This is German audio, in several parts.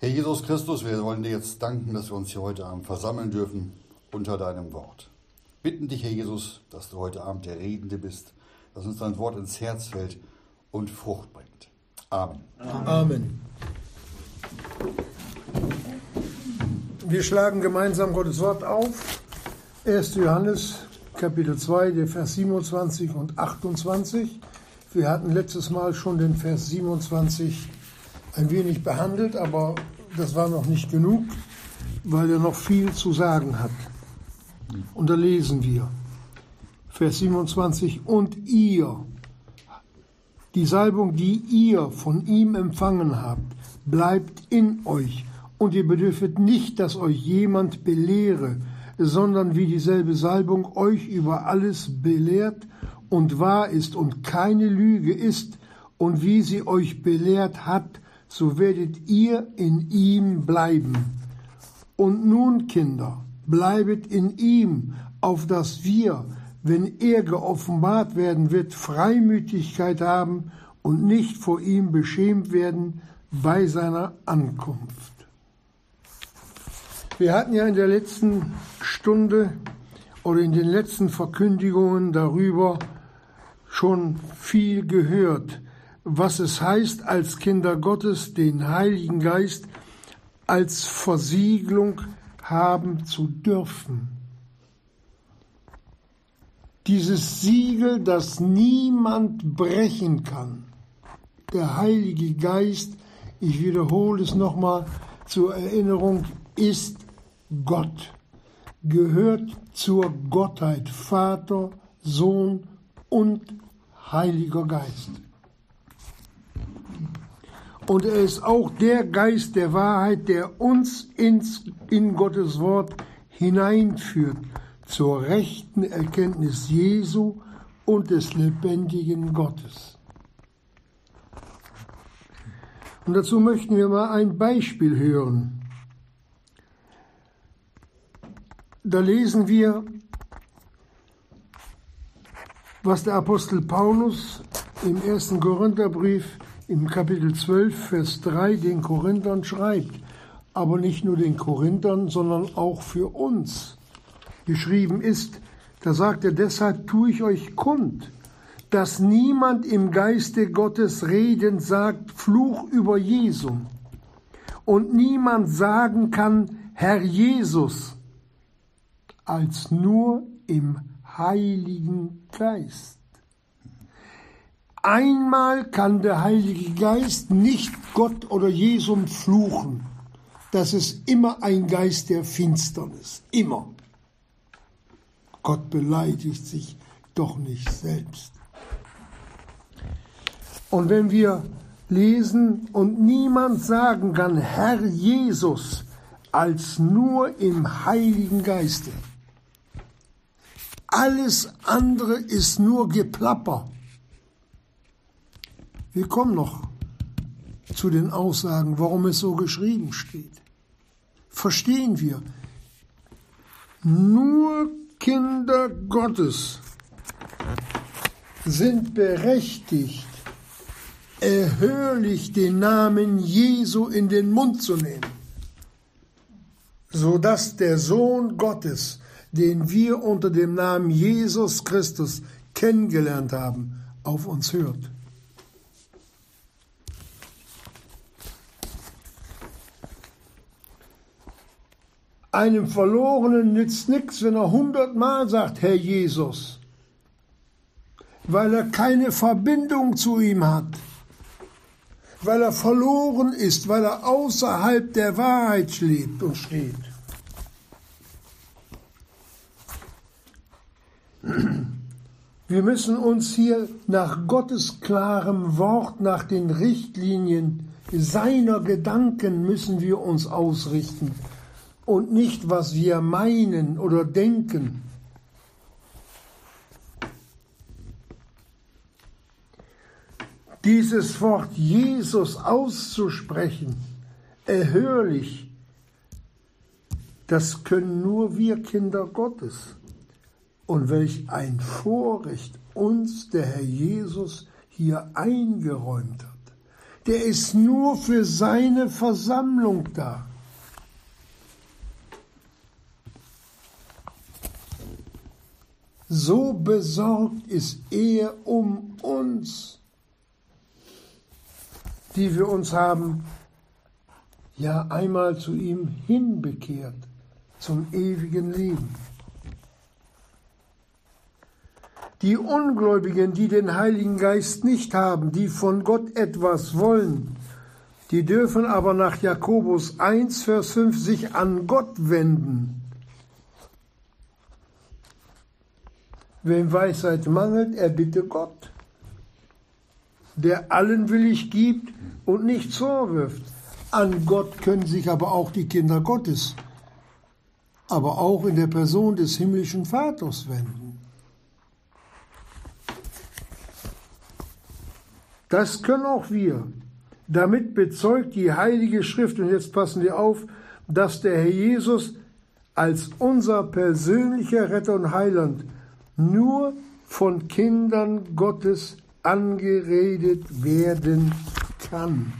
Herr Jesus Christus, wir wollen dir jetzt danken, dass wir uns hier heute Abend versammeln dürfen unter deinem Wort. Bitten dich, Herr Jesus, dass du heute Abend der Redende bist, dass uns dein Wort ins Herz fällt und Frucht bringt. Amen. Amen. Wir schlagen gemeinsam Gottes Wort auf. 1. Johannes Kapitel 2, der Vers 27 und 28. Wir hatten letztes Mal schon den Vers 27 ein wenig behandelt, aber das war noch nicht genug, weil er noch viel zu sagen hat. Und da lesen wir, Vers 27, und ihr, die Salbung, die ihr von ihm empfangen habt, bleibt in euch, und ihr bedürfet nicht, dass euch jemand belehre, sondern wie dieselbe Salbung euch über alles belehrt und wahr ist und keine Lüge ist, und wie sie euch belehrt hat, so werdet ihr in ihm bleiben. Und nun, Kinder, bleibet in ihm, auf dass wir, wenn er geoffenbart werden wird, Freimütigkeit haben und nicht vor ihm beschämt werden bei seiner Ankunft. Wir hatten ja in der letzten Stunde oder in den letzten Verkündigungen darüber schon viel gehört, was es heißt, als Kinder Gottes den Heiligen Geist als Versiegelung haben zu dürfen. Dieses Siegel, das niemand brechen kann. Der Heilige Geist, ich wiederhole es nochmal zur Erinnerung, ist Gott, gehört zur Gottheit, Vater, Sohn und Heiliger Geist. Und er ist auch der Geist der Wahrheit, der uns ins, in Gottes Wort hineinführt zur rechten Erkenntnis Jesu und des lebendigen Gottes. Und dazu möchten wir mal ein Beispiel hören. Da lesen wir, was der Apostel Paulus im ersten Korintherbrief im Kapitel 12, Vers 3 den Korinthern schreibt, aber nicht nur den Korinthern, sondern auch für uns geschrieben ist. Da sagt er, deshalb tue ich euch kund, dass niemand im Geiste Gottes redend sagt, Fluch über Jesu. Und niemand sagen kann, Herr Jesus, als nur im Heiligen Geist. Einmal kann der Heilige Geist nicht Gott oder Jesum fluchen. Das ist immer ein Geist der Finsternis. Immer. Gott beleidigt sich doch nicht selbst. Und wenn wir lesen und niemand sagen kann, Herr Jesus, als nur im Heiligen Geiste. Alles andere ist nur Geplapper. Wir kommen noch zu den Aussagen, warum es so geschrieben steht. Verstehen wir, nur Kinder Gottes sind berechtigt, erhörlich den Namen Jesu in den Mund zu nehmen, so dass der Sohn Gottes, den wir unter dem Namen Jesus Christus kennengelernt haben, auf uns hört. Einem Verlorenen nützt nichts, wenn er hundertmal sagt, Herr Jesus, weil er keine Verbindung zu ihm hat, weil er verloren ist, weil er außerhalb der Wahrheit lebt und steht. Wir müssen uns hier nach Gottes klarem Wort, nach den Richtlinien seiner Gedanken müssen wir uns ausrichten und nicht, was wir meinen oder denken. Dieses Wort Jesus auszusprechen, erhörlich, das können nur wir Kinder Gottes. Und welch ein Vorrecht uns der Herr Jesus hier eingeräumt hat. der ist nur für seine Versammlung da. So besorgt ist er um uns, die wir uns haben ja einmal zu ihm hinbekehrt, zum ewigen Leben. Die Ungläubigen, die den Heiligen Geist nicht haben, die von Gott etwas wollen, die dürfen aber nach Jakobus 1, Vers 5 sich an Gott wenden. Wem Weisheit mangelt, er bitte Gott, der allen willig gibt und nicht vorwirft. An Gott können sich aber auch die Kinder Gottes, aber auch in der Person des himmlischen Vaters wenden. Das können auch wir. Damit bezeugt die Heilige Schrift, und jetzt passen wir auf, dass der Herr Jesus als unser persönlicher Retter und Heiland nur von Kindern Gottes angeredet werden kann.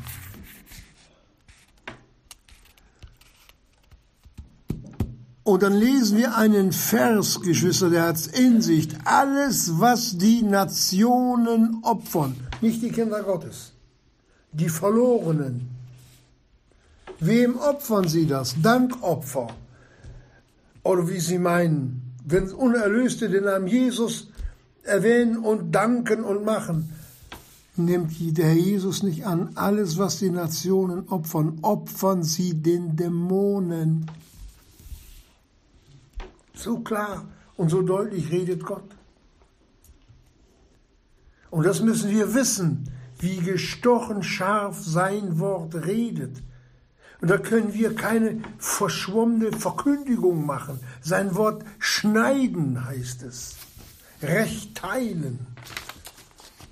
Und dann lesen wir einen Vers, Geschwister, der hat es in sich. Alles, was die Nationen opfern, nicht die Kinder Gottes, die Verlorenen. Wem opfern sie das? Dankopfer. Oder wie sie meinen, wenn Unerlöste den Namen Jesus erwähnen und danken und machen, nimmt der Herr Jesus nicht an. Alles, was die Nationen opfern, opfern sie den Dämonen. So klar und so deutlich redet Gott. Und das müssen wir wissen, wie gestochen scharf sein Wort redet. Und da können wir keine verschwommene Verkündigung machen. Sein Wort schneiden heißt es. Recht teilen.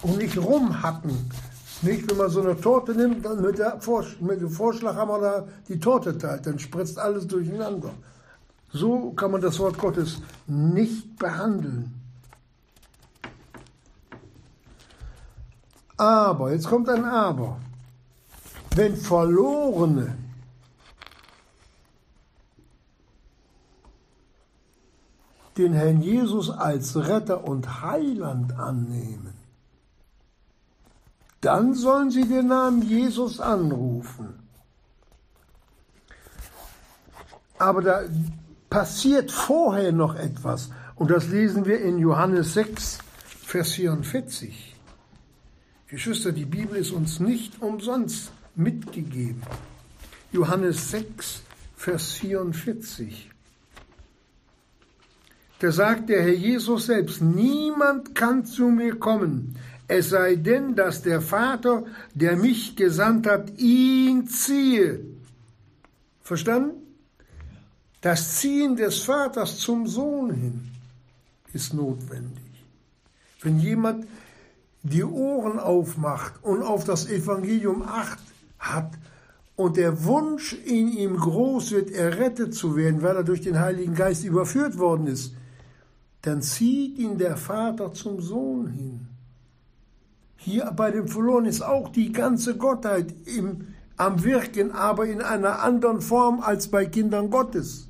Und nicht rumhacken. Nicht, wenn man so eine Torte nimmt, dann mit, mit dem Vorschlaghammer da die Torte teilt, dann spritzt alles durcheinander. So kann man das Wort Gottes nicht behandeln. Aber, jetzt kommt ein Aber. Wenn Verlorene den Herrn Jesus als Retter und Heiland annehmen, dann sollen sie den Namen Jesus anrufen. Aber da passiert vorher noch etwas. Und das lesen wir in Johannes 6, Vers 44. Geschwister, die Bibel ist uns nicht umsonst mitgegeben. Johannes 6, Vers 44. Da sagt der Herr Jesus selbst, niemand kann zu mir kommen, es sei denn, dass der Vater, der mich gesandt hat, ihn ziehe. Verstanden? Das Ziehen des Vaters zum Sohn hin ist notwendig. Wenn jemand die Ohren aufmacht und auf das Evangelium acht hat und der Wunsch in ihm groß wird, errettet zu werden, weil er durch den Heiligen Geist überführt worden ist, dann zieht ihn der Vater zum Sohn hin. Hier bei dem Verlorenen ist auch die ganze Gottheit im, am Wirken, aber in einer anderen Form als bei Kindern Gottes.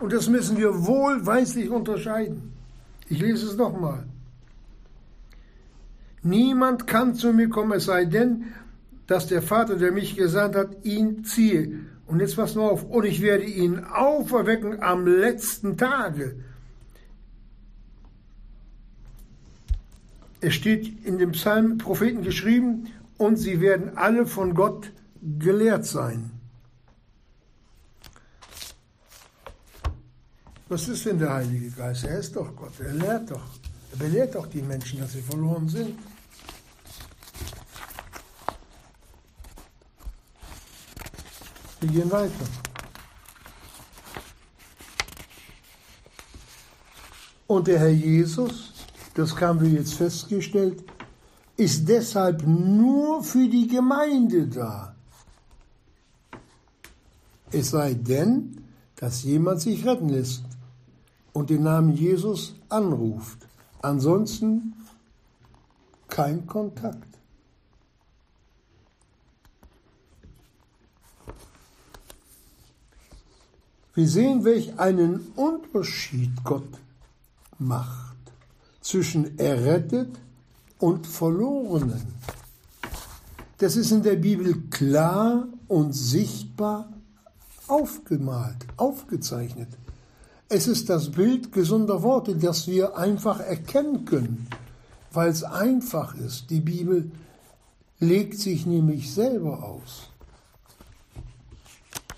Und das müssen wir wohlweislich unterscheiden. Ich lese es nochmal. Niemand kann zu mir kommen, es sei denn, dass der Vater, der mich gesandt hat, ihn ziehe. Und jetzt pass mal auf. Und ich werde ihn auferwecken am letzten Tage. Es steht in dem Psalm Propheten geschrieben, und sie werden alle von Gott gelehrt sein. Was ist denn der Heilige Geist? Er ist doch Gott. Er lehrt doch. Er belehrt doch die Menschen, dass sie verloren sind. Wir gehen weiter. Und der Herr Jesus das haben wir jetzt festgestellt, ist deshalb nur für die Gemeinde da. Es sei denn, dass jemand sich retten lässt und den Namen Jesus anruft. Ansonsten kein Kontakt. Wir sehen, welch einen Unterschied Gott macht zwischen errettet und Verlorenen. Das ist in der Bibel klar und sichtbar aufgemalt, aufgezeichnet. Es ist das Bild gesunder Worte, das wir einfach erkennen können, weil es einfach ist. Die Bibel legt sich nämlich selber aus.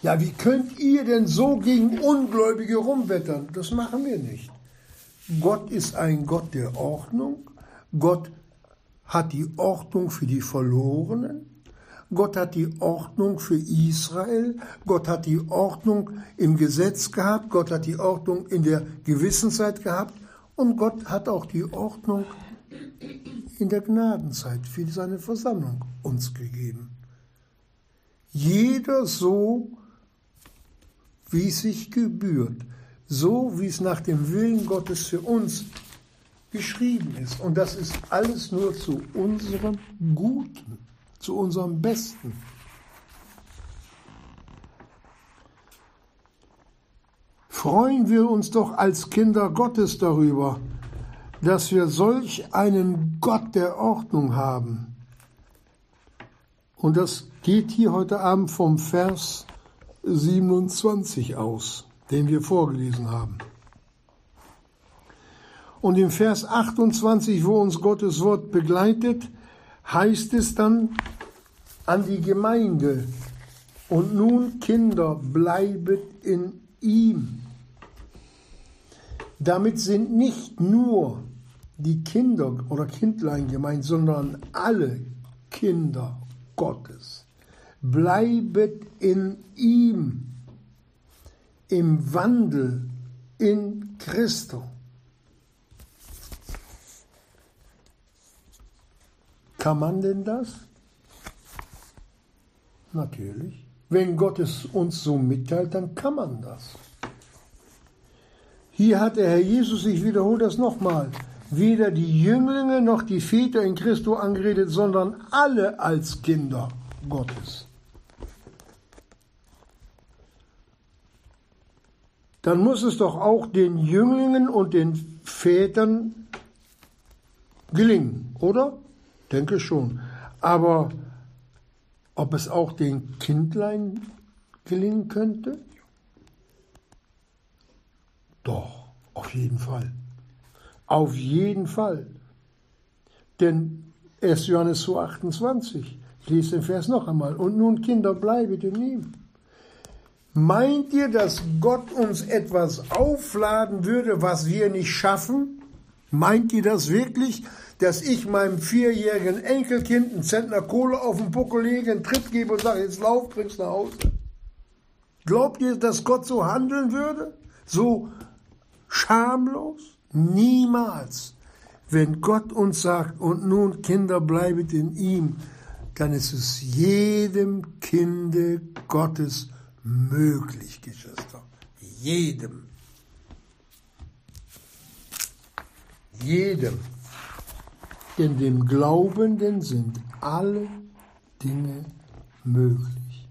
Ja, wie könnt ihr denn so gegen Ungläubige rumwettern? Das machen wir nicht. Gott ist ein Gott der Ordnung. Gott hat die Ordnung für die Verlorenen. Gott hat die Ordnung für Israel. Gott hat die Ordnung im Gesetz gehabt. Gott hat die Ordnung in der Gewissenszeit gehabt. Und Gott hat auch die Ordnung in der Gnadenzeit für seine Versammlung uns gegeben. Jeder so, wie es sich gebührt, so wie es nach dem Willen Gottes für uns geschrieben ist. Und das ist alles nur zu unserem Guten, zu unserem Besten. Freuen wir uns doch als Kinder Gottes darüber, dass wir solch einen Gott der Ordnung haben. Und das geht hier heute Abend vom Vers 27 aus, den wir vorgelesen haben. Und im Vers 28, wo uns Gottes Wort begleitet, heißt es dann an die Gemeinde, und nun Kinder, bleibet in ihm. Damit sind nicht nur die Kinder oder Kindlein gemeint, sondern alle Kinder Gottes. Bleibet in ihm, im Wandel in Christus. Kann man denn das? Natürlich. Wenn Gott es uns so mitteilt, dann kann man das. Hier hat der Herr Jesus, ich wiederhole das nochmal, weder die Jünglinge noch die Väter in Christo angeredet, sondern alle als Kinder Gottes. Dann muss es doch auch den Jünglingen und den Vätern gelingen, oder? Denke schon. Aber ob es auch den Kindlein gelingen könnte? Doch, auf jeden Fall. Auf jeden Fall. Denn 1. Johannes 2, 28, ich lese den Vers noch einmal. Und nun, Kinder, bleibet in ihm. Meint ihr, dass Gott uns etwas aufladen würde, was wir nicht schaffen? Meint ihr das wirklich? dass ich meinem vierjährigen Enkelkind einen Zentner Kohle auf den Buckel lege, einen Tritt gebe und sage, jetzt lauf, bring's nach Hause. Glaubt ihr, dass Gott so handeln würde? So schamlos? Niemals. Wenn Gott uns sagt, und nun Kinder bleibet in ihm, dann ist es jedem Kinde Gottes möglich, Geschwister. Jedem. Jedem. Denn dem Glaubenden sind alle Dinge möglich.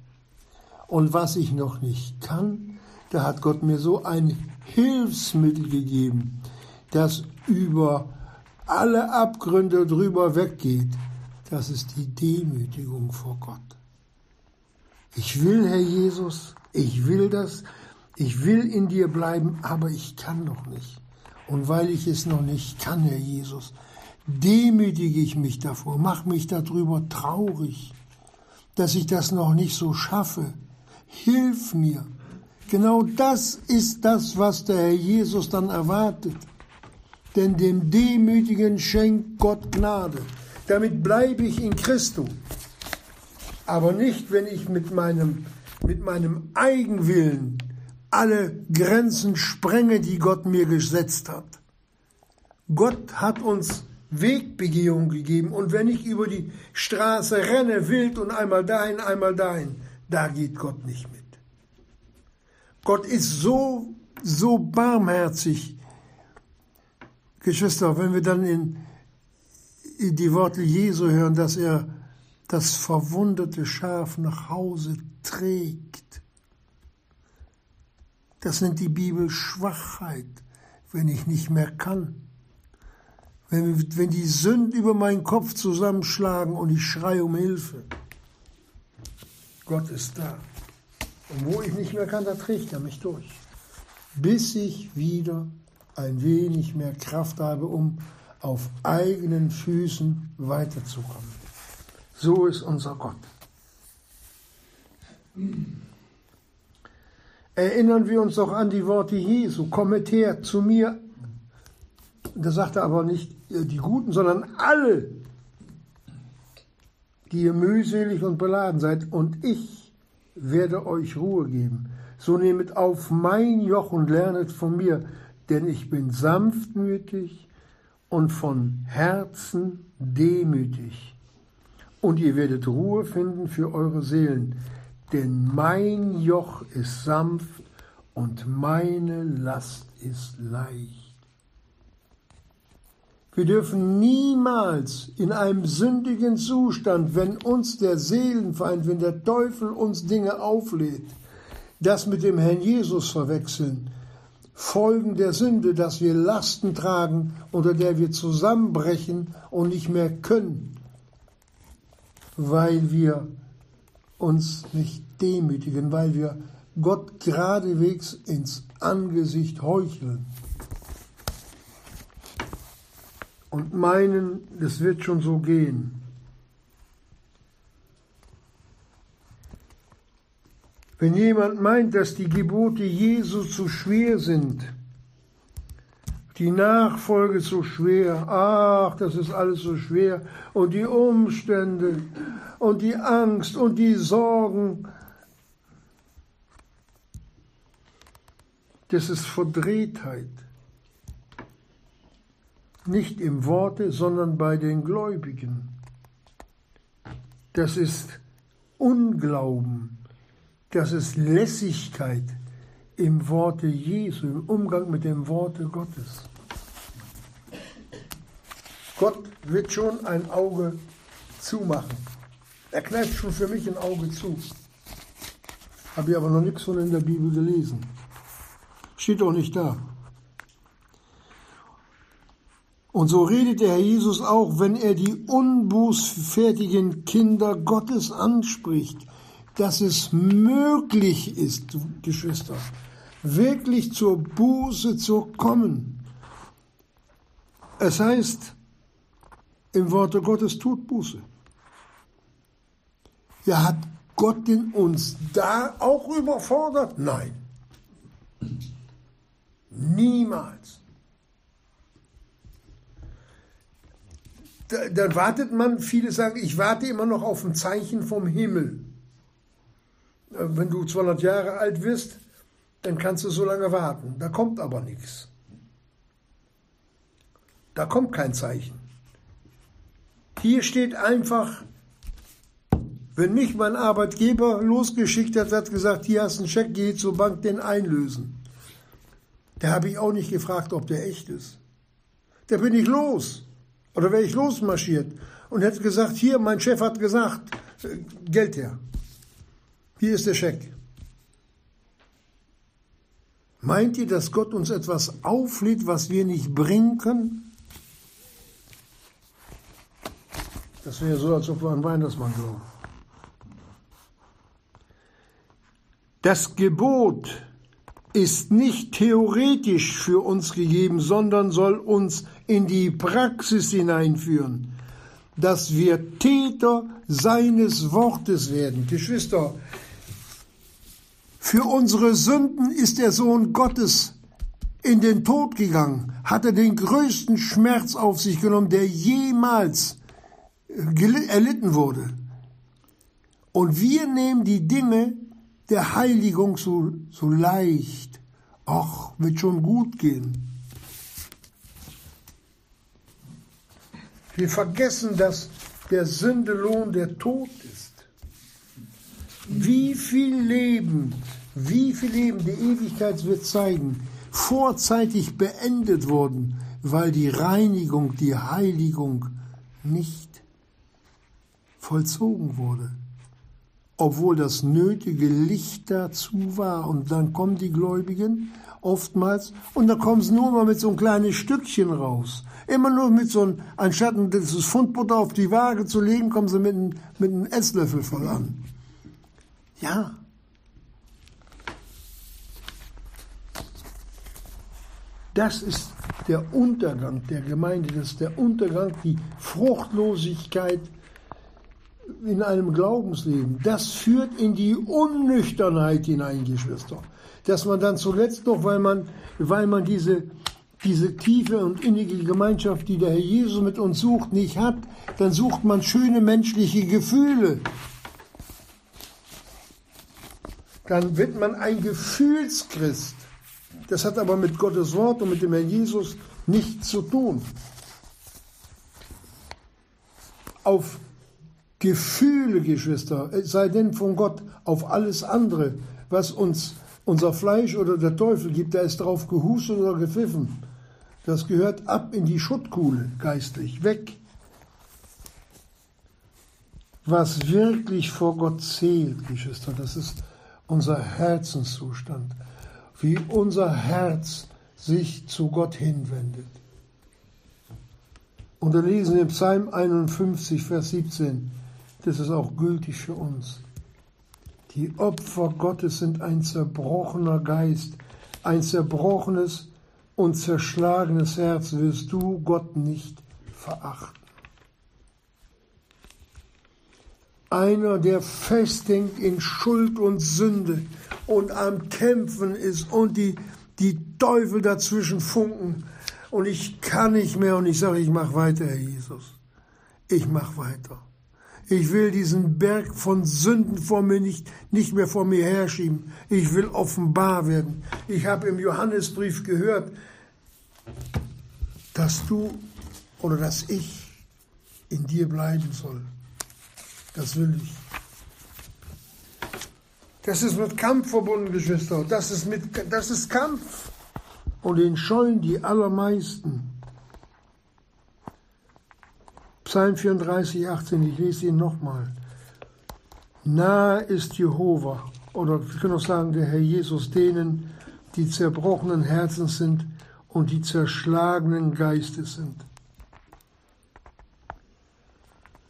Und was ich noch nicht kann, da hat Gott mir so ein Hilfsmittel gegeben, das über alle Abgründe drüber weggeht. Das ist die Demütigung vor Gott. Ich will, Herr Jesus, ich will das, ich will in dir bleiben, aber ich kann noch nicht. Und weil ich es noch nicht kann, Herr Jesus, demütige ich mich davor, mache mich darüber traurig, dass ich das noch nicht so schaffe. Hilf mir. Genau das ist das, was der Herr Jesus dann erwartet. Denn dem Demütigen schenkt Gott Gnade. Damit bleibe ich in Christus. Aber nicht, wenn ich mit meinem, mit meinem Eigenwillen alle Grenzen sprenge, die Gott mir gesetzt hat. Gott hat uns Wegbegehung gegeben. Und wenn ich über die Straße renne, wild und einmal dahin, einmal dahin, da geht Gott nicht mit. Gott ist so, so barmherzig. Geschwister, wenn wir dann in, in die Worte Jesu hören, dass er das verwundete Schaf nach Hause trägt. Das nennt die Bibel Schwachheit, wenn ich nicht mehr kann. Wenn, wenn die Sünden über meinen Kopf zusammenschlagen und ich schreie um Hilfe. Gott ist da. Und wo ich nicht mehr kann, da trägt er mich durch. Bis ich wieder ein wenig mehr Kraft habe, um auf eigenen Füßen weiterzukommen. So ist unser Gott. Erinnern wir uns doch an die Worte Jesu, kommet her zu mir. Da sagt er aber nicht die Guten, sondern alle, die ihr mühselig und beladen seid, und ich werde euch Ruhe geben. So nehmet auf mein Joch und lernet von mir, denn ich bin sanftmütig und von Herzen demütig. Und ihr werdet Ruhe finden für eure Seelen, denn mein Joch ist sanft und meine Last ist leicht. Wir dürfen niemals in einem sündigen Zustand, wenn uns der Seelenfeind, wenn der Teufel uns Dinge auflädt, das mit dem Herrn Jesus verwechseln. Folgen der Sünde, dass wir Lasten tragen, unter der wir zusammenbrechen und nicht mehr können, weil wir uns nicht demütigen, weil wir Gott geradewegs ins Angesicht heucheln und meinen, das wird schon so gehen. Wenn jemand meint, dass die Gebote Jesu zu schwer sind, die Nachfolge zu schwer, ach, das ist alles so schwer, und die Umstände und die Angst und die Sorgen, das ist Verdrehtheit. Nicht im Worte, sondern bei den Gläubigen. Das ist Unglauben. Das ist Lässigkeit im Worte Jesu, im Umgang mit dem Worte Gottes. Gott wird schon ein Auge zumachen. Er kneift schon für mich ein Auge zu. Habe ich aber noch nichts von in der Bibel gelesen. Steht doch nicht da. Und so redet der Herr Jesus auch, wenn er die unbußfertigen Kinder Gottes anspricht, dass es möglich ist, Geschwister, wirklich zur Buße zu kommen. Es heißt im Worte Gottes, tut Buße. Ja, hat Gott denn uns da auch überfordert? Nein. Niemals. dann wartet man, viele sagen, ich warte immer noch auf ein Zeichen vom Himmel. Äh, wenn du 200 Jahre alt wirst, dann kannst du so lange warten. Da kommt aber nichts. Da kommt kein Zeichen. Hier steht einfach, wenn mich mein Arbeitgeber losgeschickt hat, hat gesagt, hier hast du einen Scheck, geh zur Bank, den einlösen. Da habe ich auch nicht gefragt, ob der echt ist. Da bin ich los. Oder wäre ich losmarschiert und hätte gesagt, hier, mein Chef hat gesagt, äh, Geld her. Hier ist der Scheck. Meint ihr, dass Gott uns etwas auflädt, was wir nicht bringen können? Das wäre so, als ob wir an Weihnachtsmann glauben. Das Gebot ist nicht theoretisch für uns gegeben, sondern soll uns in die Praxis hineinführen, dass wir Täter seines Wortes werden. Geschwister, für unsere Sünden ist der Sohn Gottes in den Tod gegangen, hat er den größten Schmerz auf sich genommen, der jemals erlitten wurde. Und wir nehmen die Dinge der Heiligung so, so leicht. Ach, wird schon gut gehen. Wir vergessen, dass der Sündelohn der Tod ist. Wie viel Leben, wie viel Leben, die Ewigkeit wird zeigen, vorzeitig beendet wurden, weil die Reinigung, die Heiligung nicht vollzogen wurde. obwohl das nötige Licht dazu war. Und dann kommen die Gläubigen oftmals und dann kommen sie nur mal mit so einem kleinen Stückchen raus. Immer nur mit so einem, anstatt dieses Fundbutter auf die Waage zu legen, kommen sie mit, einem, mit einem Esslöffel voll an. Ja. Das ist der Untergang der Gemeinde, das ist der Untergang, die Fruchtlosigkeit in einem Glaubensleben. Das führt in die Unnüchternheit hinein, Geschwister. Dass man dann zuletzt noch, weil man, weil man diese, diese tiefe und innige Gemeinschaft, die der Herr Jesus mit uns sucht, nicht hat, dann sucht man schöne menschliche Gefühle. Dann wird man ein Gefühlschrist. Das hat aber mit Gottes Wort und mit dem Herrn Jesus nichts zu tun. Auf Gefühle, Geschwister, sei denn von Gott, auf alles andere, was uns unser Fleisch oder der Teufel gibt, da ist drauf gehustet oder gepfiffen. Das gehört ab in die Schuttkuhle, geistlich, weg. Was wirklich vor Gott zählt, Geschwister, das ist unser Herzenszustand, wie unser Herz sich zu Gott hinwendet. Und wir lesen im Psalm 51, Vers 17, das ist auch gültig für uns. Die Opfer Gottes sind ein zerbrochener Geist, ein zerbrochenes und zerschlagenes Herz wirst du Gott nicht verachten. Einer, der festhängt in Schuld und Sünde und am Kämpfen ist und die, die Teufel dazwischen funken und ich kann nicht mehr und ich sage, ich mache weiter, Herr Jesus. Ich mache weiter. Ich will diesen Berg von Sünden vor mir nicht, nicht mehr vor mir herschieben. Ich will offenbar werden. Ich habe im Johannesbrief gehört, dass du oder dass ich in dir bleiben soll. Das will ich. Das ist mit Kampf verbunden, Geschwister. Das ist, mit, das ist Kampf. Und den scheuen die allermeisten. Psalm 34, 18, ich lese ihn nochmal. Nahe ist Jehova, oder wir können auch sagen, der Herr Jesus, denen, die zerbrochenen Herzens sind und die zerschlagenen Geistes sind.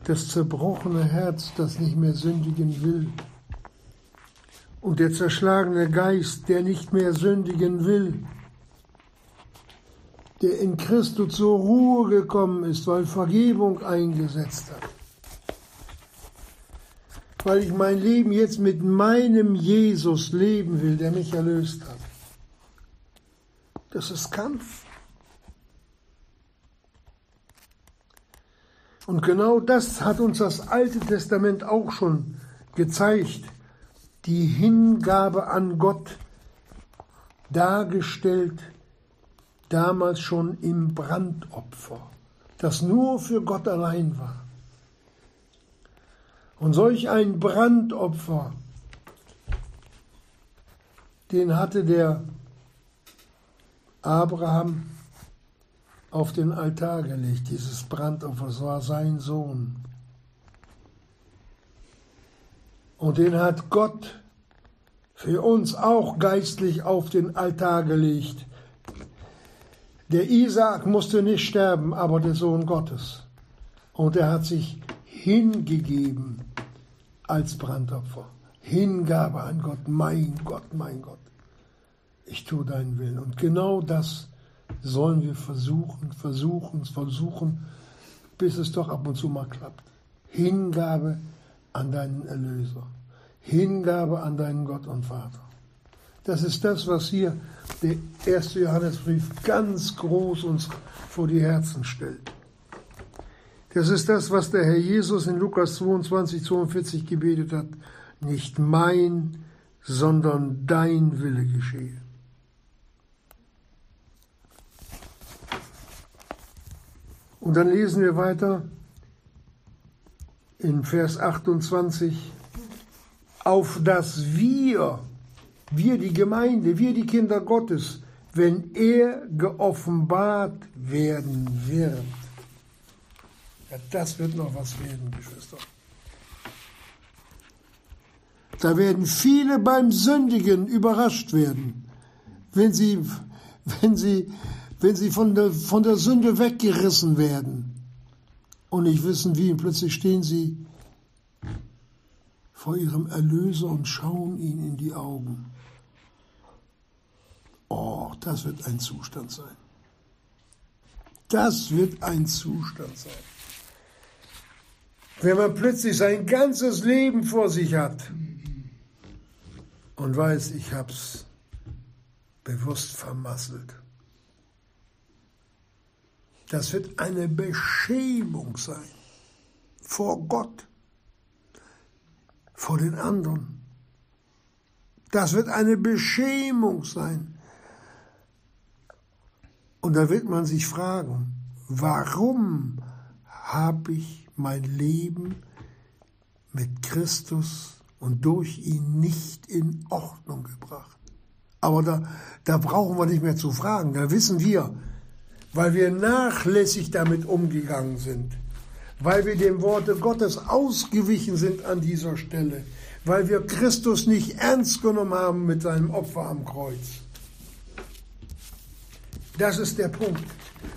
Das zerbrochene Herz, das nicht mehr sündigen will. Und der zerschlagene Geist, der nicht mehr sündigen will, der in Christus zur Ruhe gekommen ist, weil Vergebung eingesetzt hat. Weil ich mein Leben jetzt mit meinem Jesus leben will, der mich erlöst hat. Das ist Kampf. Und genau das hat uns das Alte Testament auch schon gezeigt. Die Hingabe an Gott dargestellt, damals schon im Brandopfer, das nur für Gott allein war. Und solch ein Brandopfer, den hatte der Abraham auf den Altar gelegt, dieses Brandopfer, es war sein Sohn. Und den hat Gott für uns auch geistlich auf den Altar gelegt. Der Isaak musste nicht sterben, aber der Sohn Gottes. Und er hat sich hingegeben als Brandopfer. Hingabe an Gott, mein Gott, mein Gott. Ich tue deinen Willen. Und genau das sollen wir versuchen, versuchen, versuchen, bis es doch ab und zu mal klappt. Hingabe an deinen Erlöser. Hingabe an deinen Gott und Vater. Das ist das, was hier der erste Johannesbrief ganz groß uns vor die Herzen stellt. Das ist das, was der Herr Jesus in Lukas 22, 42 gebetet hat. Nicht mein, sondern dein Wille geschehe. Und dann lesen wir weiter in Vers 28, auf dass wir, wir die Gemeinde, wir die Kinder Gottes, wenn er geoffenbart werden wird. Ja, das wird noch was werden, Geschwister. Da werden viele beim Sündigen überrascht werden, wenn sie, wenn sie, wenn sie von der, von der Sünde weggerissen werden und nicht wissen wie. Und plötzlich stehen sie vor ihrem Erlöser und schauen ihn in die Augen. Oh, das wird ein Zustand sein. Das wird ein Zustand sein. Wenn man plötzlich sein ganzes Leben vor sich hat und weiß, ich hab's bewusst vermasselt. Das wird eine Beschämung sein vor Gott, vor den anderen. Das wird eine Beschämung sein. Und da wird man sich fragen, warum habe ich mein Leben mit Christus und durch ihn nicht in Ordnung gebracht? Aber da, da brauchen wir nicht mehr zu fragen, da wissen wir, weil wir nachlässig damit umgegangen sind, weil wir dem Worte Gottes ausgewichen sind an dieser Stelle, weil wir Christus nicht ernst genommen haben mit seinem Opfer am Kreuz. Das ist der Punkt.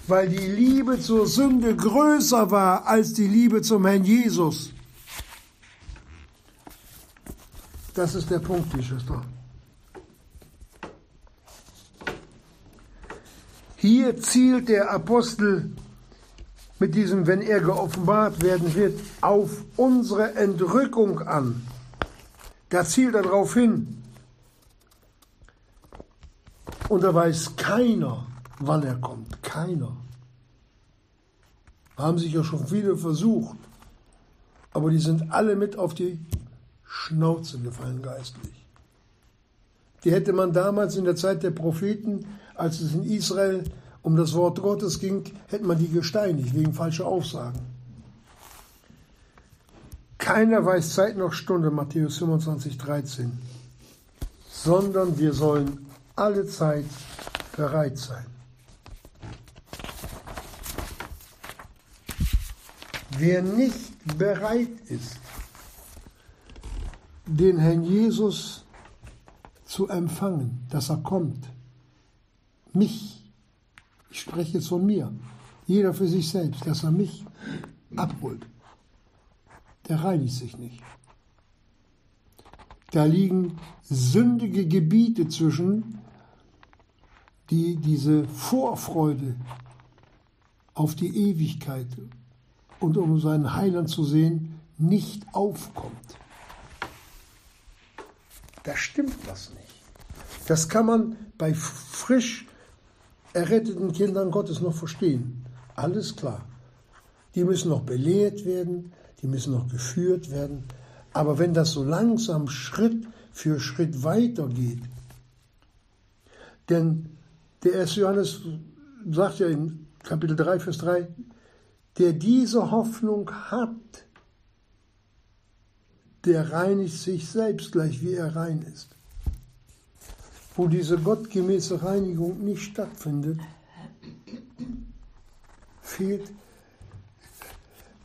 Weil die Liebe zur Sünde größer war als die Liebe zum Herrn Jesus. Das ist der Punkt, die Schwester. Hier zielt der Apostel mit diesem, wenn er geoffenbart werden wird, auf unsere Entrückung an. Da zielt er darauf hin. Und da weiß keiner, wann er kommt. Keiner. Haben sich ja schon viele versucht, aber die sind alle mit auf die Schnauze gefallen geistlich. Die hätte man damals in der Zeit der Propheten, als es in Israel um das Wort Gottes ging, hätte man die gesteinigt wegen falscher Aussagen. Keiner weiß Zeit noch Stunde, Matthäus 25, 13, sondern wir sollen alle Zeit bereit sein. Wer nicht bereit ist, den Herrn Jesus zu empfangen, dass er kommt, mich, ich spreche jetzt von mir, jeder für sich selbst, dass er mich abholt, der reinigt sich nicht. Da liegen sündige Gebiete zwischen, die diese Vorfreude auf die Ewigkeit und um seinen Heiland zu sehen, nicht aufkommt. Da stimmt was nicht. Das kann man bei frisch erretteten Kindern Gottes noch verstehen. Alles klar. Die müssen noch belehrt werden, die müssen noch geführt werden. Aber wenn das so langsam Schritt für Schritt weitergeht, denn der 1. Johannes sagt ja in Kapitel 3, Vers 3, der diese Hoffnung hat, der reinigt sich selbst gleich, wie er rein ist. Wo diese gottgemäße Reinigung nicht stattfindet, fehlt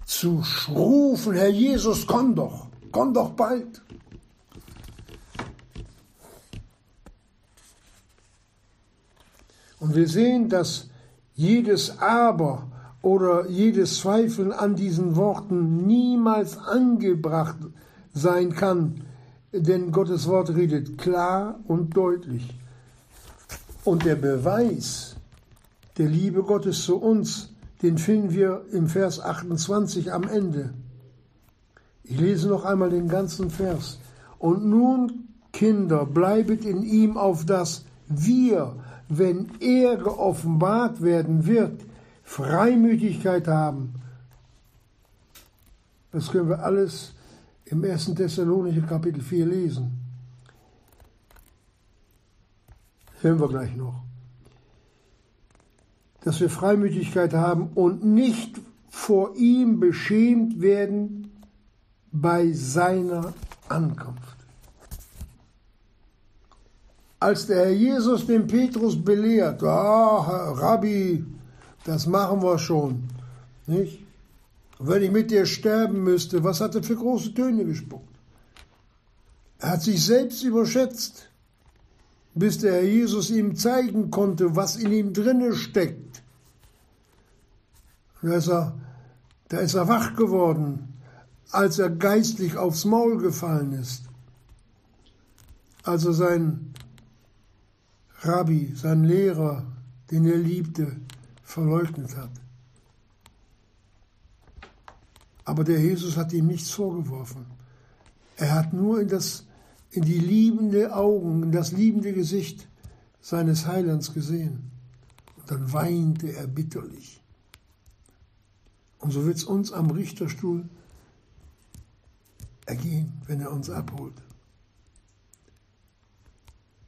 zu rufen, Herr Jesus, komm doch, komm doch bald. Und wir sehen, dass jedes Aber oder jedes Zweifeln an diesen Worten niemals angebracht sein kann, denn Gottes Wort redet klar und deutlich. Und der Beweis der Liebe Gottes zu uns, den finden wir im Vers 28 am Ende. Ich lese noch einmal den ganzen Vers. Und nun, Kinder, bleibet in ihm auf das wir, wenn er geoffenbart werden wird, Freimütigkeit haben. Das können wir alles im 1. Thessalonicher Kapitel 4 lesen. Hören wir gleich noch. Dass wir Freimütigkeit haben und nicht vor ihm beschämt werden bei seiner Ankunft. Als der Herr Jesus den Petrus belehrt, ah, Rabbi, das machen wir schon. Nicht? Wenn ich mit dir sterben müsste, was hat er für große Töne gespuckt? Er hat sich selbst überschätzt, bis der Herr Jesus ihm zeigen konnte, was in ihm drinne steckt. Da ist er, da ist er wach geworden, als er geistlich aufs Maul gefallen ist. Als er seinen Rabbi, seinen Lehrer, den er liebte, verleugnet hat. Aber der Jesus hat ihm nichts vorgeworfen. Er hat nur in, das, in die liebende Augen, in das liebende Gesicht seines Heilands gesehen. Und dann weinte er bitterlich. Und so wird es uns am Richterstuhl ergehen, wenn er uns abholt.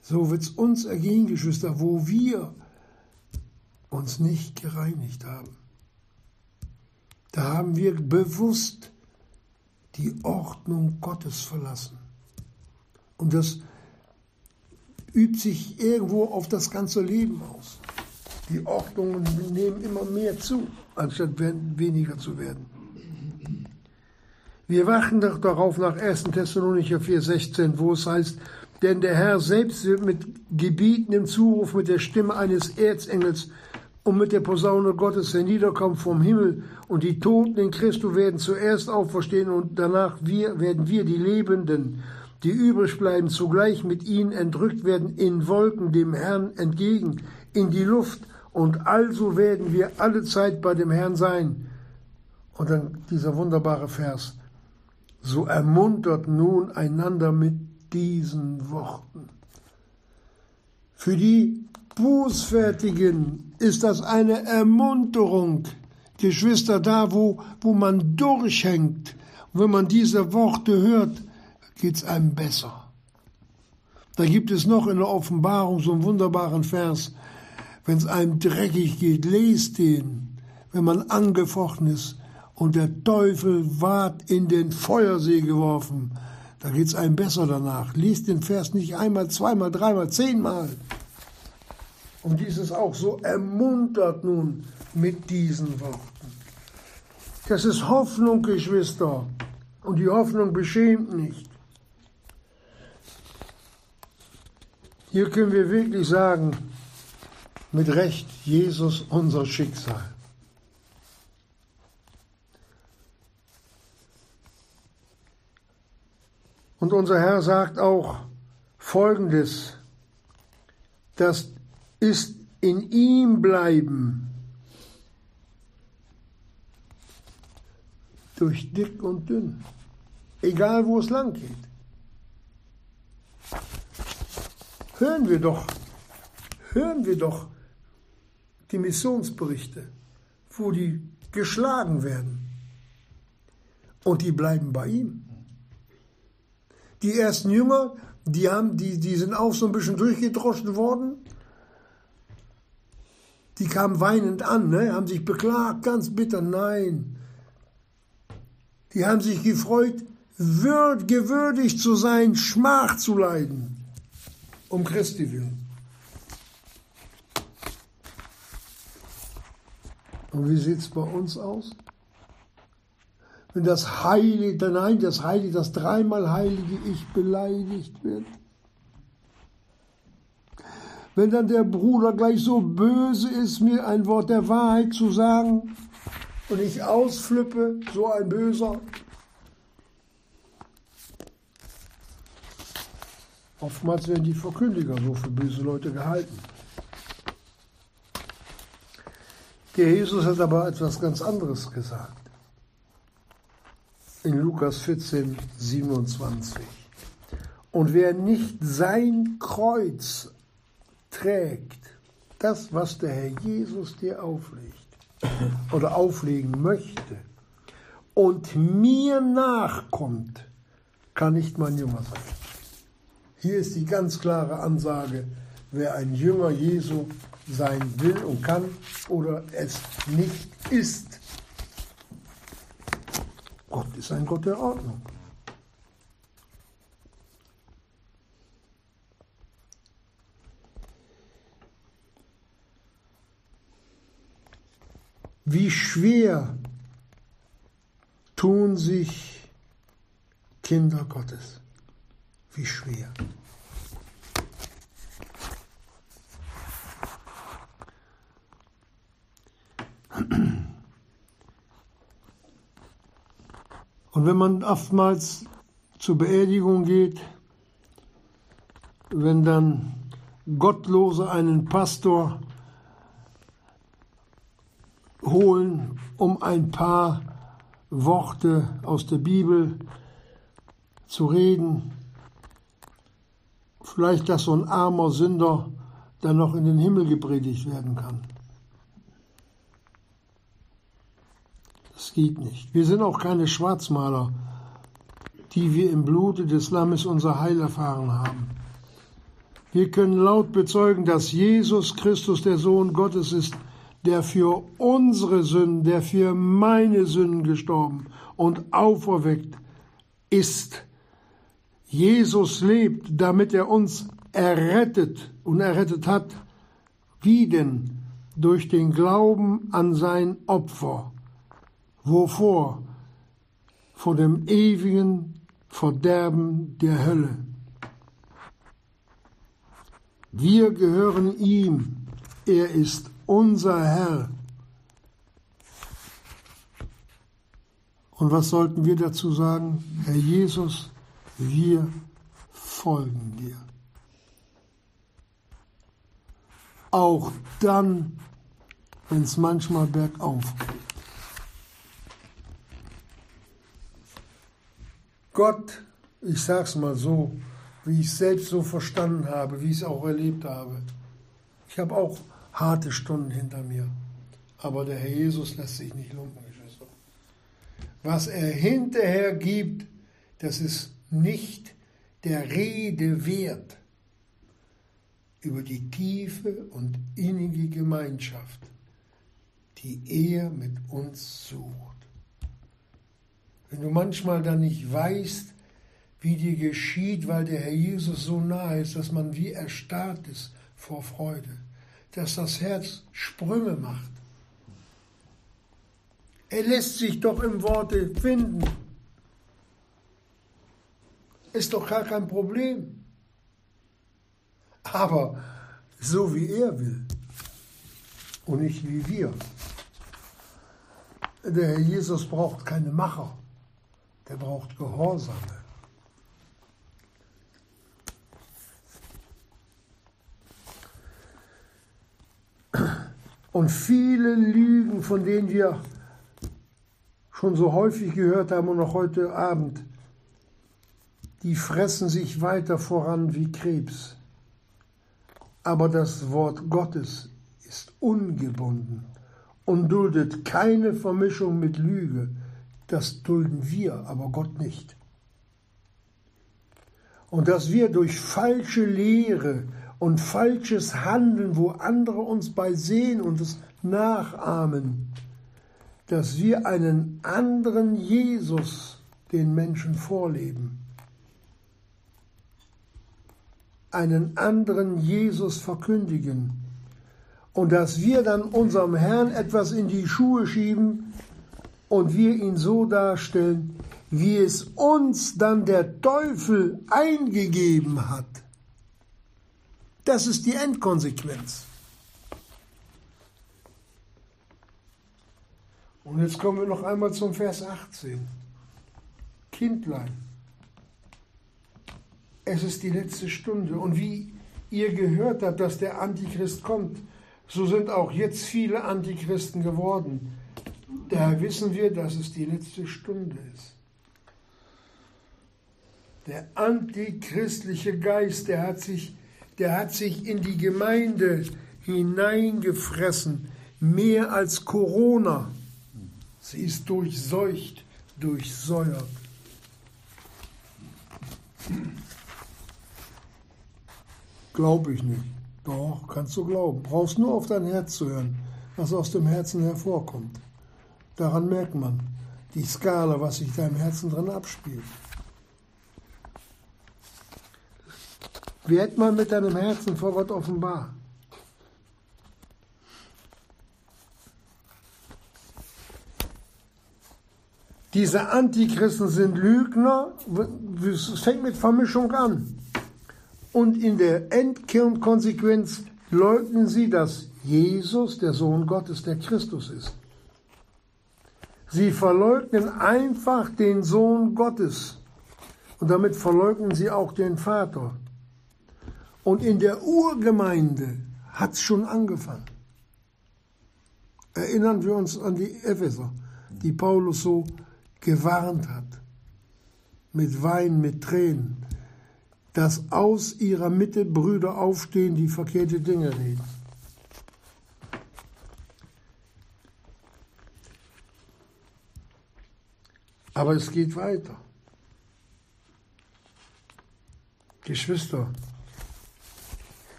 So wird es uns ergehen, Geschwister, wo wir uns nicht gereinigt haben. Da haben wir bewusst die Ordnung Gottes verlassen. Und das übt sich irgendwo auf das ganze Leben aus. Die Ordnungen nehmen immer mehr zu, anstatt weniger zu werden. Wir wachen doch darauf nach 1. Thessalonicher 4,16, wo es heißt, denn der Herr selbst wird mit gebietendem Zuruf, mit der Stimme eines Erzengels und mit der Posaune Gottes herniederkommt vom Himmel und die Toten in Christus werden zuerst auferstehen und danach wir, werden wir, die Lebenden, die übrig bleiben, zugleich mit ihnen entrückt werden in Wolken dem Herrn entgegen, in die Luft und also werden wir alle Zeit bei dem Herrn sein. Und dann dieser wunderbare Vers. So ermuntert nun einander mit diesen Worten. Für die Bußfertigen ist das eine Ermunterung. Geschwister, da wo, wo man durchhängt, wenn man diese Worte hört, geht es einem besser. Da gibt es noch in der Offenbarung so einen wunderbaren Vers, wenn es einem dreckig geht, lest den, wenn man angefochten ist und der Teufel ward in den Feuersee geworfen. Da geht es einem besser danach. Lies den Vers nicht einmal, zweimal, dreimal, zehnmal. Und dies ist auch so ermuntert nun mit diesen Worten. Das ist Hoffnung, Geschwister. Und die Hoffnung beschämt nicht. Hier können wir wirklich sagen, mit Recht, Jesus unser Schicksal. Und unser Herr sagt auch Folgendes, das ist in ihm bleiben, durch dick und dünn, egal wo es lang geht. Hören wir doch, hören wir doch die Missionsberichte, wo die geschlagen werden und die bleiben bei ihm. Die ersten Jünger, die, haben, die, die sind auch so ein bisschen durchgedroschen worden. Die kamen weinend an, ne? haben sich beklagt, ganz bitter. Nein. Die haben sich gefreut, würd, gewürdigt zu sein, Schmach zu leiden, um Christi willen. Und wie sieht es bei uns aus? wenn das Heilige, nein, das Heilige, das dreimal Heilige Ich beleidigt wird. Wenn dann der Bruder gleich so böse ist, mir ein Wort der Wahrheit zu sagen und ich ausflippe, so ein Böser. Oftmals werden die Verkündiger so für böse Leute gehalten. Der Jesus hat aber etwas ganz anderes gesagt in Lukas 14, 27. Und wer nicht sein Kreuz trägt, das, was der Herr Jesus dir auflegt oder auflegen möchte, und mir nachkommt, kann nicht mein Jünger sein. Hier ist die ganz klare Ansage, wer ein Jünger Jesu sein will und kann oder es nicht ist. Gott ist ein Gott der Ordnung. Wie schwer tun sich Kinder Gottes. Wie schwer. Und wenn man oftmals zur Beerdigung geht, wenn dann Gottlose einen Pastor holen, um ein paar Worte aus der Bibel zu reden, vielleicht, dass so ein armer Sünder dann noch in den Himmel gepredigt werden kann. Das geht nicht. Wir sind auch keine Schwarzmaler, die wir im Blute des Lammes unser Heil erfahren haben. Wir können laut bezeugen, dass Jesus Christus der Sohn Gottes ist, der für unsere Sünden, der für meine Sünden gestorben und auferweckt ist. Jesus lebt, damit er uns errettet und errettet hat. Wie denn? Durch den Glauben an sein Opfer. Wovor? Vor dem ewigen Verderben der Hölle. Wir gehören ihm. Er ist unser Herr. Und was sollten wir dazu sagen? Herr Jesus, wir folgen dir. Auch dann, wenn es manchmal bergauf geht. Gott, ich sag's mal so, wie ich es selbst so verstanden habe, wie ich es auch erlebt habe. Ich habe auch harte Stunden hinter mir. Aber der Herr Jesus lässt sich nicht lumpen, Geschwister. Was er hinterher gibt, das ist nicht der Rede wert über die tiefe und innige Gemeinschaft, die er mit uns sucht. Wenn du manchmal dann nicht weißt, wie dir geschieht, weil der Herr Jesus so nahe ist, dass man wie erstarrt ist vor Freude dass das Herz Sprünge macht. Er lässt sich doch im Worte finden. Ist doch gar kein Problem. Aber so wie er will und nicht wie wir. Der Herr Jesus braucht keine Macher, der braucht Gehorsame. Und viele Lügen, von denen wir schon so häufig gehört haben und auch heute Abend, die fressen sich weiter voran wie Krebs. Aber das Wort Gottes ist ungebunden und duldet keine Vermischung mit Lüge. Das dulden wir, aber Gott nicht. Und dass wir durch falsche Lehre und falsches Handeln, wo andere uns bei sehen und es nachahmen, dass wir einen anderen Jesus den Menschen vorleben, einen anderen Jesus verkündigen und dass wir dann unserem Herrn etwas in die Schuhe schieben und wir ihn so darstellen, wie es uns dann der Teufel eingegeben hat. Das ist die Endkonsequenz. Und jetzt kommen wir noch einmal zum Vers 18. Kindlein, es ist die letzte Stunde. Und wie ihr gehört habt, dass der Antichrist kommt, so sind auch jetzt viele Antichristen geworden. Daher wissen wir, dass es die letzte Stunde ist. Der antichristliche Geist, der hat sich der hat sich in die Gemeinde hineingefressen, mehr als Corona. Sie ist durchseucht, durchsäuert. Glaube ich nicht. Doch, kannst du glauben. Brauchst nur auf dein Herz zu hören, was aus dem Herzen hervorkommt. Daran merkt man die Skala, was sich da im Herzen drin abspielt. Werd mal mit deinem Herzen vor Gott offenbar. Diese Antichristen sind Lügner. Es fängt mit Vermischung an. Und in der Endkernkonsequenz leugnen sie, dass Jesus der Sohn Gottes, der Christus ist. Sie verleugnen einfach den Sohn Gottes. Und damit verleugnen sie auch den Vater. Und in der Urgemeinde hat es schon angefangen. Erinnern wir uns an die Epheser, die Paulus so gewarnt hat, mit Wein, mit Tränen, dass aus ihrer Mitte Brüder aufstehen, die verkehrte Dinge reden. Aber es geht weiter. Geschwister,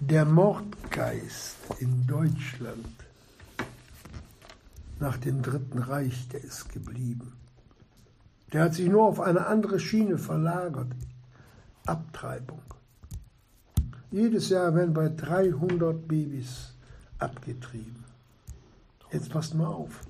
der Mordgeist in Deutschland nach dem Dritten Reich, der ist geblieben. Der hat sich nur auf eine andere Schiene verlagert. Abtreibung. Jedes Jahr werden bei 300 Babys abgetrieben. Jetzt passt mal auf.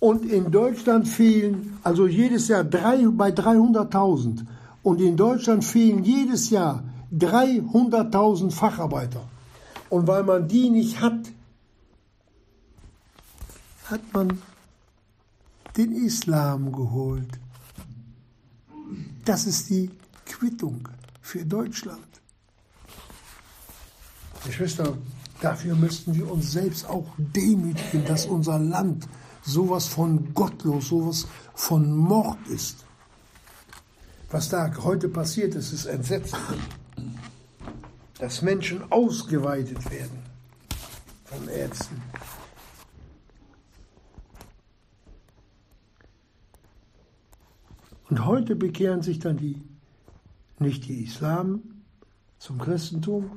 Und in Deutschland fehlen, also jedes Jahr drei, bei 300.000. Und in Deutschland fehlen jedes Jahr 300.000 Facharbeiter. Und weil man die nicht hat, hat man den Islam geholt. Das ist die Quittung für Deutschland. Geschwister, dafür müssten wir uns selbst auch demütigen, dass unser Land sowas von gottlos, sowas von Mord ist. Was da heute passiert ist, ist entsetzlich. Dass Menschen ausgeweitet werden von Ärzten. Und heute bekehren sich dann die, nicht die Islam zum Christentum,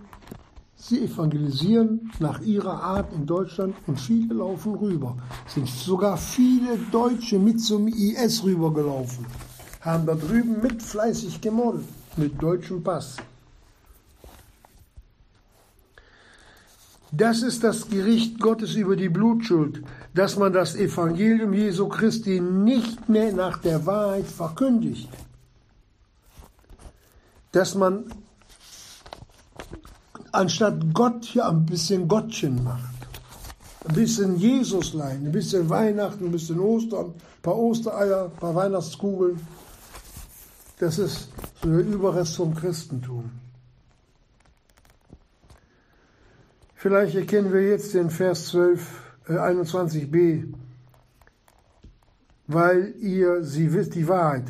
sie evangelisieren nach ihrer Art in Deutschland und viele laufen rüber. Sind sogar viele Deutsche mit zum IS rübergelaufen, haben da drüben mit fleißig gemodelt, mit deutschem Pass. Das ist das Gericht Gottes über die Blutschuld, dass man das Evangelium Jesu Christi nicht mehr nach der Wahrheit verkündigt. Dass man anstatt Gott hier ein bisschen Gottchen macht. Ein bisschen Jesuslein, ein bisschen Weihnachten, ein bisschen Ostern, ein paar Ostereier, ein paar Weihnachtskugeln. Das ist so der Überrest vom Christentum. Vielleicht erkennen wir jetzt den Vers 12, äh 21b, weil ihr sie wisst, die Wahrheit,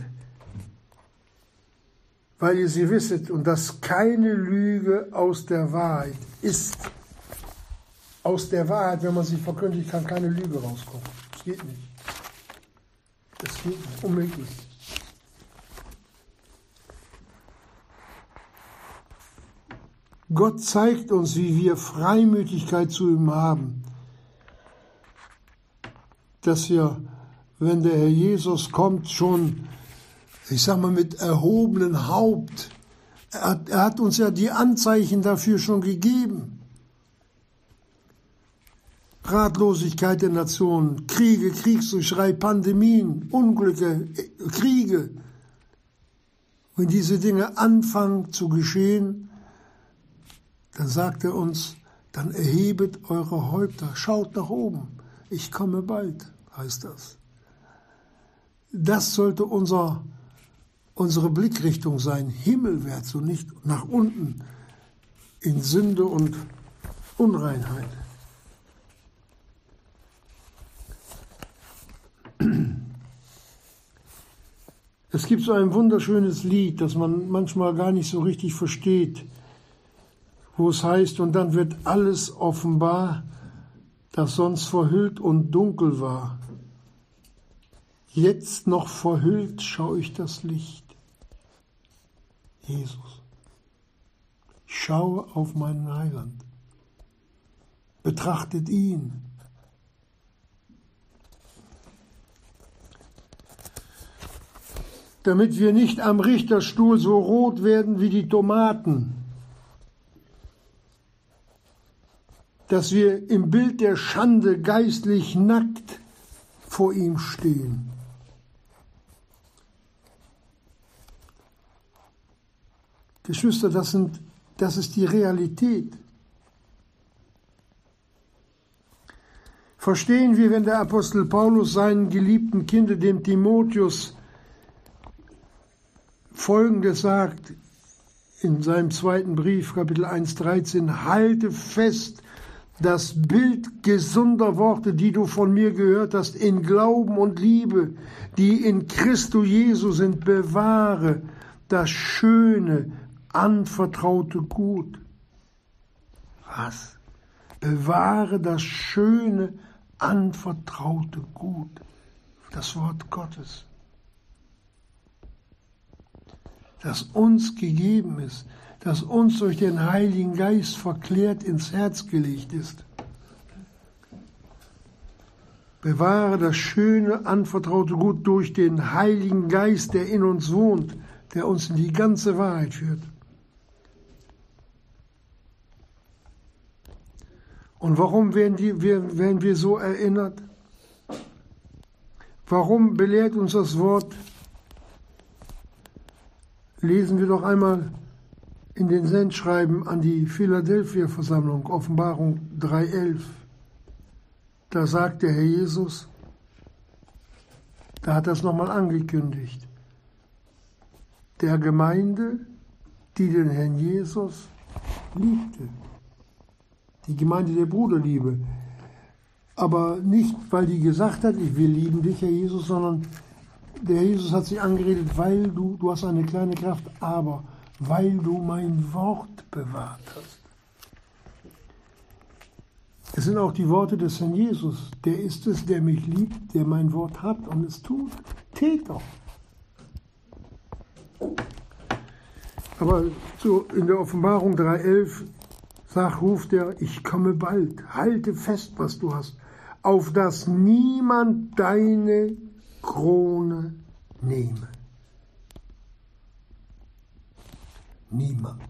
weil ihr sie wisset und dass keine Lüge aus der Wahrheit ist. Aus der Wahrheit, wenn man sie verkündigt, kann keine Lüge rauskommen. Das geht nicht. Das geht nicht. Unmöglich. Gott zeigt uns, wie wir Freimütigkeit zu ihm haben, dass wir, wenn der Herr Jesus kommt, schon, ich sag mal, mit erhobenem Haupt, er hat, er hat uns ja die Anzeichen dafür schon gegeben. Ratlosigkeit der Nationen, Kriege, Kriegsgeschrei, Pandemien, Unglücke, Kriege. Wenn diese Dinge anfangen zu geschehen, dann sagt er uns, dann erhebet eure Häupter, schaut nach oben, ich komme bald, heißt das. Das sollte unser, unsere Blickrichtung sein, himmelwärts und nicht nach unten in Sünde und Unreinheit. Es gibt so ein wunderschönes Lied, das man manchmal gar nicht so richtig versteht wo es heißt, und dann wird alles offenbar, das sonst verhüllt und dunkel war. Jetzt noch verhüllt schaue ich das Licht. Jesus. Ich schaue auf meinen Heiland. Betrachtet ihn. Damit wir nicht am Richterstuhl so rot werden wie die Tomaten, dass wir im Bild der Schande geistlich nackt vor ihm stehen. Geschwister, das, sind, das ist die Realität. Verstehen wir, wenn der Apostel Paulus seinen geliebten Kinder, dem Timotheus, Folgendes sagt in seinem zweiten Brief, Kapitel 1, 13, halte fest das Bild gesunder Worte, die du von mir gehört hast, in Glauben und Liebe, die in Christo Jesu sind, bewahre das schöne, anvertraute Gut. Was? Bewahre das schöne, anvertraute Gut. Das Wort Gottes. Das uns gegeben ist, das uns durch den Heiligen Geist verklärt ins Herz gelegt ist. Bewahre das schöne, anvertraute Gut durch den Heiligen Geist, der in uns wohnt, der uns in die ganze Wahrheit führt. Und warum werden, die, werden wir so erinnert? Warum belehrt uns das Wort? Lesen wir doch einmal in den Sendschreiben an die Philadelphia-Versammlung, Offenbarung 3.11. Da sagt der Herr Jesus, da hat er es nochmal angekündigt, der Gemeinde, die den Herrn Jesus liebte die Gemeinde der Bruderliebe. Aber nicht, weil die gesagt hat, wir lieben dich, Herr Jesus, sondern der Herr Jesus hat sich angeredet, weil du, du hast eine kleine Kraft, aber weil du mein Wort bewahrt hast. Es sind auch die Worte des Herrn Jesus. Der ist es, der mich liebt, der mein Wort hat und es tut. Täter. Aber so in der Offenbarung 3.11 Sag, ruft er, ich komme bald, halte fest, was du hast, auf dass niemand deine Krone nehme. Niemand.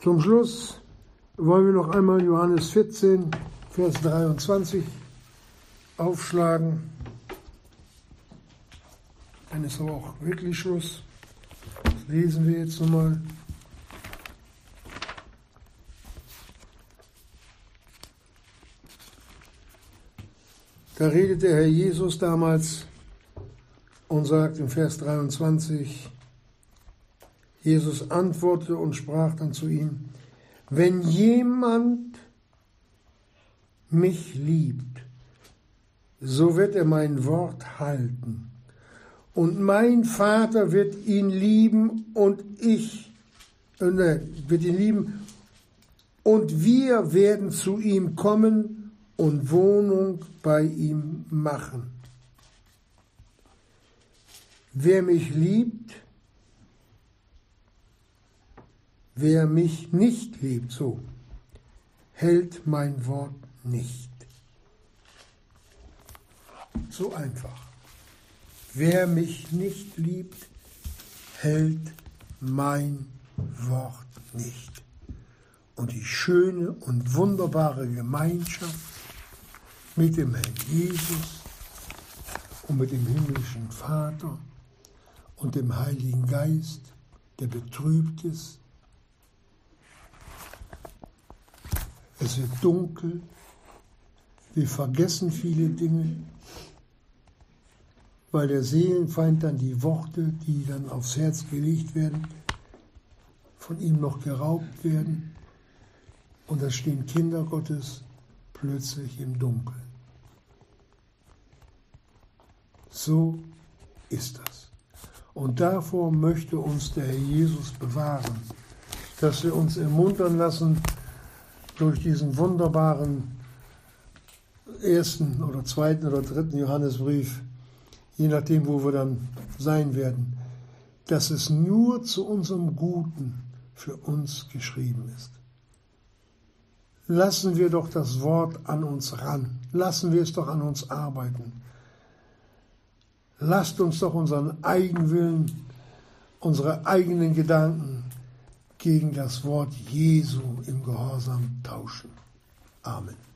Zum Schluss wollen wir noch einmal Johannes 14, Vers 23 aufschlagen. Dann ist aber auch wirklich Schluss lesen wir jetzt nochmal. Da redet der Herr Jesus damals und sagt im Vers 23, Jesus antwortete und sprach dann zu ihm, wenn jemand mich liebt, so wird er mein Wort halten und mein Vater wird ihn lieben und ich äh, ne, wird ihn lieben und wir werden zu ihm kommen und Wohnung bei ihm machen. Wer mich liebt, wer mich nicht liebt, so hält mein Wort nicht. So einfach. Wer mich nicht liebt, hält mein Wort nicht. Und die schöne und wunderbare Gemeinschaft mit dem Herrn Jesus und mit dem himmlischen Vater und dem Heiligen Geist, der betrübt ist. Es wird dunkel, wir vergessen viele Dinge, weil der Seelenfeind dann die Worte, die dann aufs Herz gelegt werden, von ihm noch geraubt werden. Und da stehen Kinder Gottes plötzlich im Dunkeln. So ist das. Und davor möchte uns der Herr Jesus bewahren, dass wir uns ermuntern lassen durch diesen wunderbaren ersten oder zweiten oder dritten Johannesbrief, je nachdem, wo wir dann sein werden, dass es nur zu unserem Guten für uns geschrieben ist. Lassen wir doch das Wort an uns ran. Lassen wir es doch an uns arbeiten. Lasst uns doch unseren Eigenwillen, unsere eigenen Gedanken gegen das Wort Jesu im Gehorsam tauschen. Amen.